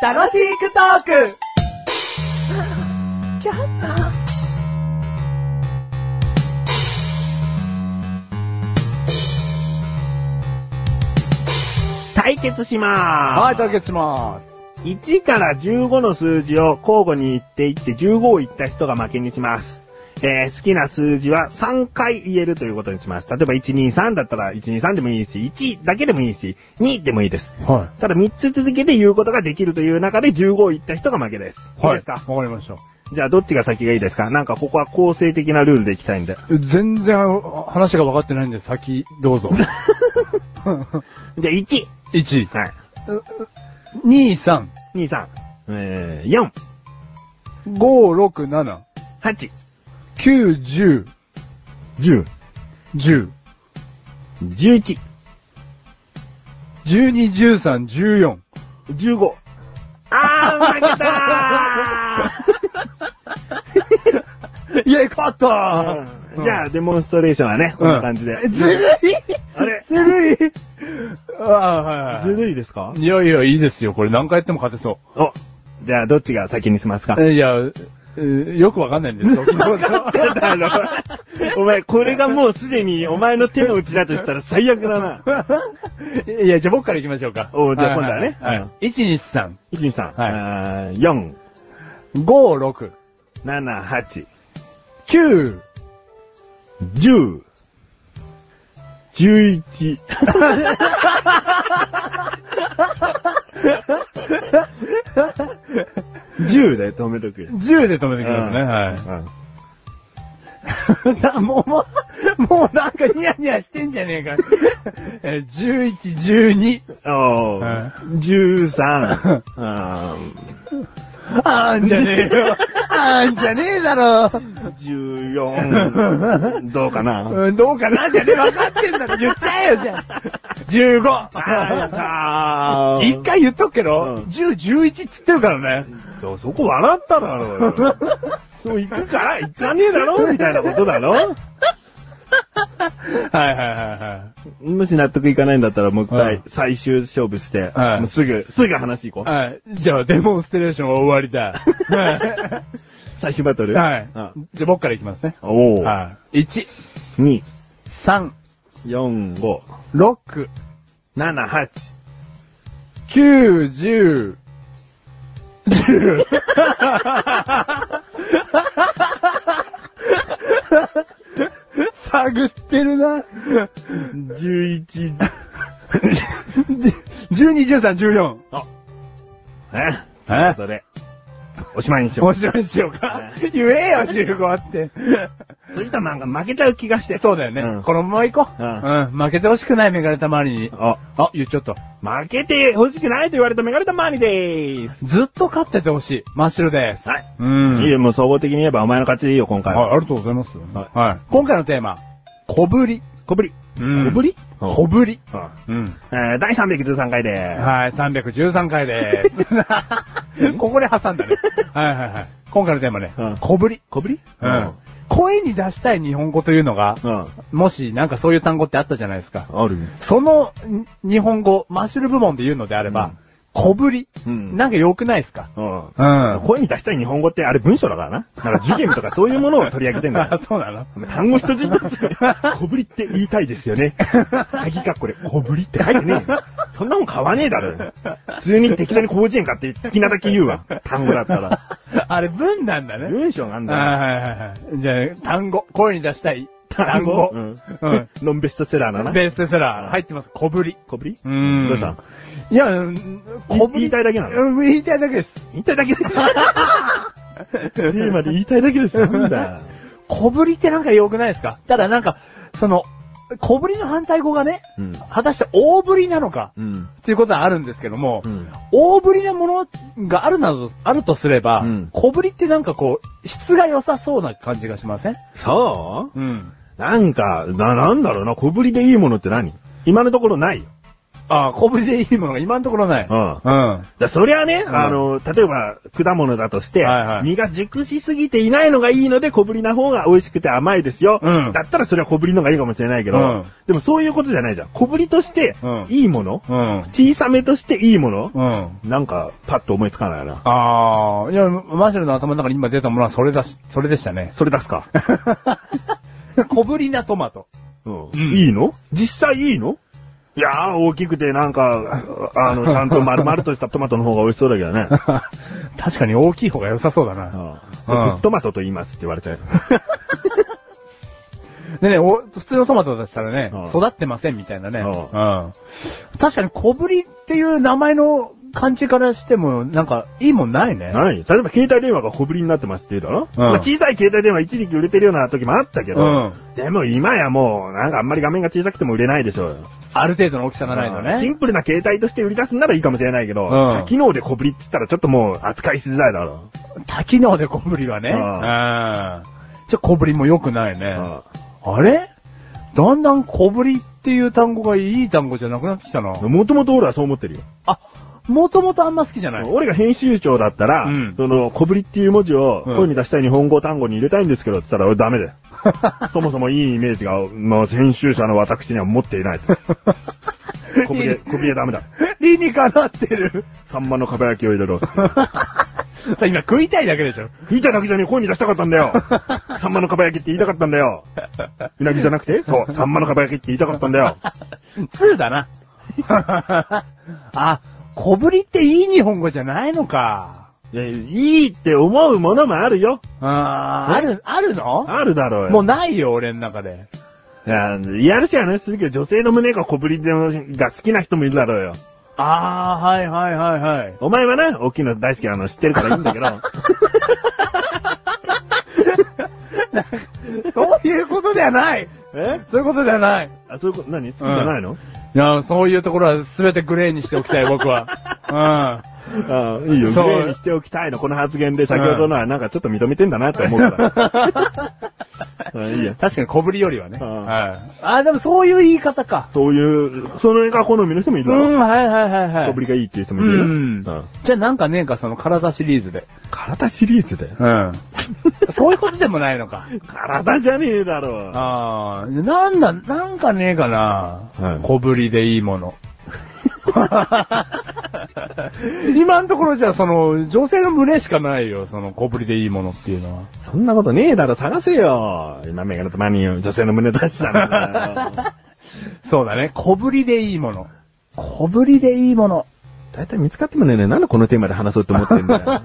楽しくトーク対決しまーす。はい、対決します。1から15の数字を交互に言っていって15を言った人が負けにします。えー好きな数字は3回言えるということにします。例えば123だったら123でもいいし、1だけでもいいし、2でもいいです。はただ3つ続けて言うことができるという中で15を言った人が負けです。い。いいですか？わかりました。じゃあどっちが先がいいですか？なんかここは構成的なルールでいきたいんで。全然話が分かってないんで、先、どうぞ。じゃあ1。1、はい。2、3、2、3。えー、4、5、6、7、8、9、10、10、10、11、12、13、14。15。あー、負けた いや、勝ったー。うん。じゃあ、デモンストレーションはね、こんな感じで。ずるい。あれ？ずるい。ああ、はいはい。ずるいですか？いやいや、いいですよ。これ何回やっても勝てそお、じゃあ、どっちが先にしますか？う。いや、えーよくわかんないんです。よ。だろ お前、これがもうすでにお前の手の内だとしたら最悪だな。いや、じゃあ僕から行きましょうか。おじゃあ今度はね。はい。うん。1、2、3、1、2、3、はい。あー4、5、6、7、8、9、10、11、10で止めとくよ。10で止めてくださいね。はい。うんな もう、もう、もうなんかニヤニヤしてんじゃねえか。えー11、12。おはー、13、あ あーんじゃねえよ。あーんじゃねえだろ。ー14、どうかな？うん、どうかな？じゃねえ、分かってんだろ。言っちゃえよ、じゃあ。15。あーやったー一回言っとくけど、うん10、11っつってるからね。そこ笑っただろうよ。そう行くから行かねえだろみたいなことだろはいはいはいはい。もし納得いかないんだったらもう一回うん最終勝負して、はいもうすぐ、すぐ話行こう。はい。じゃあ、デモンストレーションは終わりだ。は最終バトル？い。はいうん。じゃあ、僕からいきますね。おー。はい。1、2、3、4、5、6、7、8。9、10、10。探ってるな。11。12、13、14。ええということで、おしまいにしよう。面白いにしようか。言えよ、15って。そういった漫画負けちゃう気がして。そうだよね。うんこのまま行こう。ううんん。負けてほしくないメガネたまわりに。あ、あ、言っちゃった。負けて欲しくないと言われたメガネタマーニでーす。ずっと勝っててほしい。マッシュルです。はい。うん。いいよ、もう総合的に言えばお前の勝ちでいいよ、今回は。はい、ありがとうございます。ははい。今回のテーマ、小ぶり。小ぶり。うん小ぶり？小ぶり。うんうん。えー第313回でーす。はい、313回でー す。ここで挟んだね。はいはいはい。今回のテーマねうん、小ぶり。小ぶり？うん。声に出したい日本語というのが、うん。もしなんかそういう単語ってあったじゃないですか。あるそのん日本語、マッシュル部門で言うのであれば、小ぶり。うんなんか良くないですか？うん。うん。声に出したい日本語ってあれ文章だからな。なんか受験とかそういうものを取り上げてんだあよ。そうなの？単語一つ一つ、小ぶりって言いたいですよね。鍵かっこで、小ぶりって書いてねえよ。そんなもん買わねえだろ。普通に適当に広辞苑買って好きなだけ言うわ。単語だったら。あれ文なんだね。文章なんだはいはいはい。じゃあ、単語。声に出したい。単語。うんうん。ノンベストセラーだな。ベストセラー入ってます。小ぶり。小ぶり？うんどうした？いや、うん小ぶり。言いたいだけなの？うん言いたいだけです。言いたいだけです。テーマで言いたいだけです。なんだ？小ぶりってなんか良くないですか？ただなんか、その、小ぶりの反対語がね、うん。果たして大ぶりなのか、うん。っていうことはあるんですけども、うん。大ぶりなものがあるなど、あるとすれば、うん小ぶりってなんかこう、質が良さそうな感じがしません？そう？うん。なんか、な、なんだろうな、小ぶりでいいものって何？今のところないよ。ああ、小ぶりでいいものが今のところない。うん。うん。だそりゃね、うんあの、例えば、果物だとして、はいはい実が熟しすぎていないのがいいので、小ぶりな方が美味しくて甘いですよ。うんだったらそれは小ぶりの方がいいかもしれないけど、うんでもそういうことじゃないじゃん。小ぶりとしてうん、いいもの、うん。小さめとしていいもの、うん。なんか、パッと思いつかないな。ああ、いや、マシュルの頭の中に今出たものはそれだし、それでしたね。それ出すか。小ぶりなトマト。うんうんいいの？実際いいの？いやー、大きくてなんか、あの、ちゃんと丸々としたトマトの方が美味しそうだけどね。確かに大きい方が良さそうだな。うんうんトマトと言いますって言われちゃう。でね、お普通のトマトだったらね、うん育ってませんみたいなね。ううんん。確かに小ぶりっていう名前の感じからしても、なんか、いいもんないね。何例えば携帯電話が小ぶりになってますって言うだろ、うんまあ小さい携帯電話一時期売れてるような時もあったけど、うんでも今やもう、なんかあんまり画面が小さくても売れないでしょうよ。ある程度の大きさがないとね。シンプルな携帯として売り出すんならいいかもしれないけど、うん多機能で小ぶりって言ったらちょっともう扱いしづらいだろ多機能で小ぶりはね。ううんん。じゃあ小ぶりも良くないね。う。あれ？だんだん小ぶりっていう単語がいい単語じゃなくなってきたな。もともと俺はそう思ってるよ。あ、もともとあんま好きじゃない。俺が編集長だったら、うんその、小ぶりっていう文字をうん声に出したい日本語単語に入れたいんですけどって言ったら、俺ダメだよ。そもそもいいイメージが、もう編集者の私には持っていないと。小ぶり、小ぶりはダメだ。理にかなってる。サンマのかば焼きを入れろ。さあ今食いたいだけでしょ。聞いただけじゃねえ声に出したかったんだよ。サンマのかば焼きって言いたかったんだよ。うなぎじゃなくて？そう、サンマのかば焼きって言いたかったんだよ。2だな。あ、小ぶりっていい日本語じゃないのか。いやいいって思うものもあるよ。あーある、あるの？あるだろうよ。もうないよ、俺の中で。いや、やるしはね、するけど、女性の胸が小ぶりでが好きな人もいるだろうよ。ああ、はいはいはいはい。お前はね、大きいの大好きなの知ってるからいいんだけど。そういうことではない。え？そういうことではない。あ、そういうこと、何？好きじゃないの、いや、そういうところは全てグレーにしておきたい、僕は。う んあいいよ、グそうレーにしておきたいの、この発言で先ほどのはなんかちょっと認めてんだなって思うから。あいいやうん。。確かに小ぶりよりはね。うんはい。あ、でもそういう言い方か。そういう、その絵が好みの人もいるだろ。うん、はいはいはいはい。小ぶりがいいっていう人もいるよ。うんじゃあなんかねえか、その体シリーズで。体シリーズで？うん。そういうことでもないのか。体じゃねえだろ。ああ、なんだ、なんかねえかな。はい小ぶりでいいもの。今のところじゃその、女性の胸しかないよ、その小ぶりでいいものっていうのは。そんなことねえだろ、探せよ。今メガネとマニー女性の胸出したんだよ。そうだね、小ぶりでいいもの。小ぶりでいいもの。だいたい見つかってもねえね、なんでこのテーマで話そうと思ってんだよ。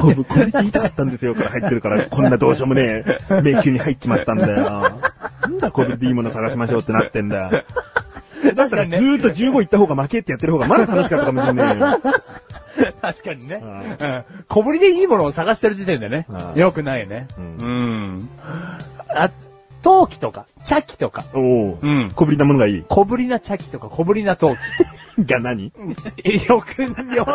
こぶ、こぶりって言いたかったんですよ、から入ってるから、こんなどうしようもねえ、迷宮に入っちまったんだよ。なんだこぶりでいいもの探しましょうってなってんだよ。だったらずーっと15行った方が負けってやってる方がまだ楽しかったかもしれないよ。確かにね。ううん。小ぶりでいいものを探してる時点でねう。んよくないね。ううん。あ、陶器とか、茶器とか。おお、うん小ぶりなものがいい。小ぶりな茶器とか小ぶりな陶器。が何？えよくないよ。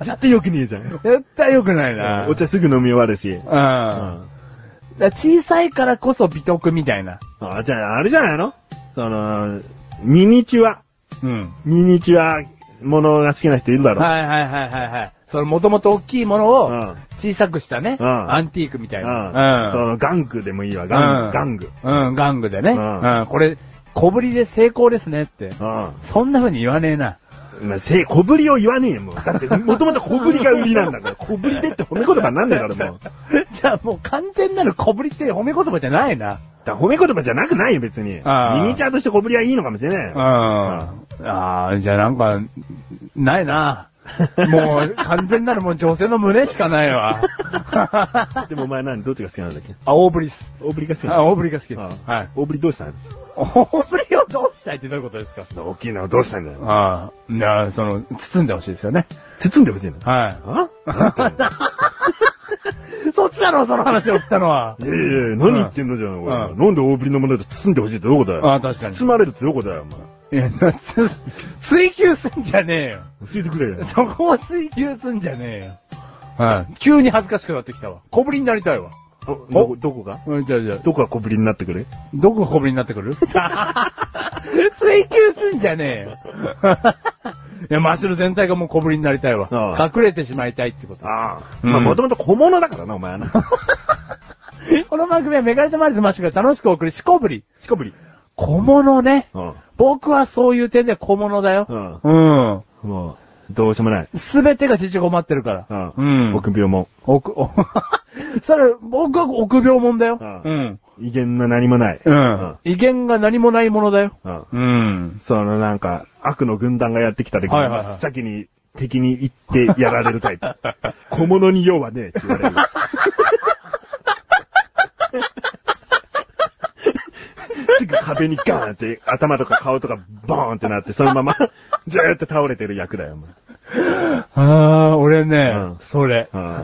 絶対よくねえじゃん。絶対よくないな。お茶すぐ飲み終わるし。うん。小さいからこそ美徳みたいな。あ、じゃあ、あれじゃないの？その、ミニチュア。うん。ミニチュアものが好きな人いるだろ。はいはいはいはいはい。そのもともと大きいものをうん小さくしたね。うんアンティークみたいうん。な。その、玩具でもいいわ。玩具。玩具。うん、玩具でね。ううんん。これ、小ぶりで成功ですねって。うん。そんな風に言わねえな。まあ、せ、小ぶりを言わねえよ、もう。だって、もともと小ぶりが売りなんだから。小ぶりでって褒め言葉になんだろ、もう。じゃあもう完全なる小ぶりって褒め言葉じゃないな。だ褒め言葉じゃなくないよ、別に。ミニチュアとして小ぶりはいいのかもしれない。うん。ああ、じゃあなんか、ないな。もう、完全なるもう女性の胸しかないわ。でもお前何？どっちが好きなんだっけ？あ、大ぶりっす。大ぶりが好きなあ、の大ぶりが好きです。あはい。大ぶりどうしたの？大ぶりをどうしたいってどういうことですか？大きいのをどうしたんだよ。ああ、いや、その、包んでほしいですよね。包んでほしいの？はい。あ？ちだろ、その話をたのは。いやいや何言ってんのじゃん、おいうんなんで大ぶりのもので包んでほしいってどこだよ。ああ、確かに。包まれるってどこだよ、いや、つ追求すんじゃねえよ。お前。教えてくれよ。そこを追求すんじゃねえよ。はい。急に恥ずかしくなってきたわ。小ぶりになりたいわ。おどこ、どこが？うん、じゃあじゃあ、どこが小ぶりになってくるどこが小ぶりになってくる？追求すんじゃねえよ。いや、真っ白全体がもう小ぶりになりたいわ。ああ隠れてしまいたいってこと。ああ。うんまあ、もともと小物だからな、お前はな。この番組はメガネとマリとマッシュが楽しく送るしこぶり。しこぶり。小物ね。うん。僕はそういう点で小物だよ。うん。うん。もう、どうしようもない。すべてが縮こまってるから。うん。うん。臆病も。奥、おそれ、僕は臆病者だよ。うんうん。威厳の何もない。うん。威厳が何もないものだよ。うん。うん。そのなんか、悪の軍団がやってきた時に、はいはいはい真っ先に敵に行ってやられるタイプ。小物に用はねえって言われる。すぐ壁にガーンって頭とか顔とかボーンってなって、そのまま ずーっと倒れてる役だよ、お前ああ、俺ね、うんそれ。うん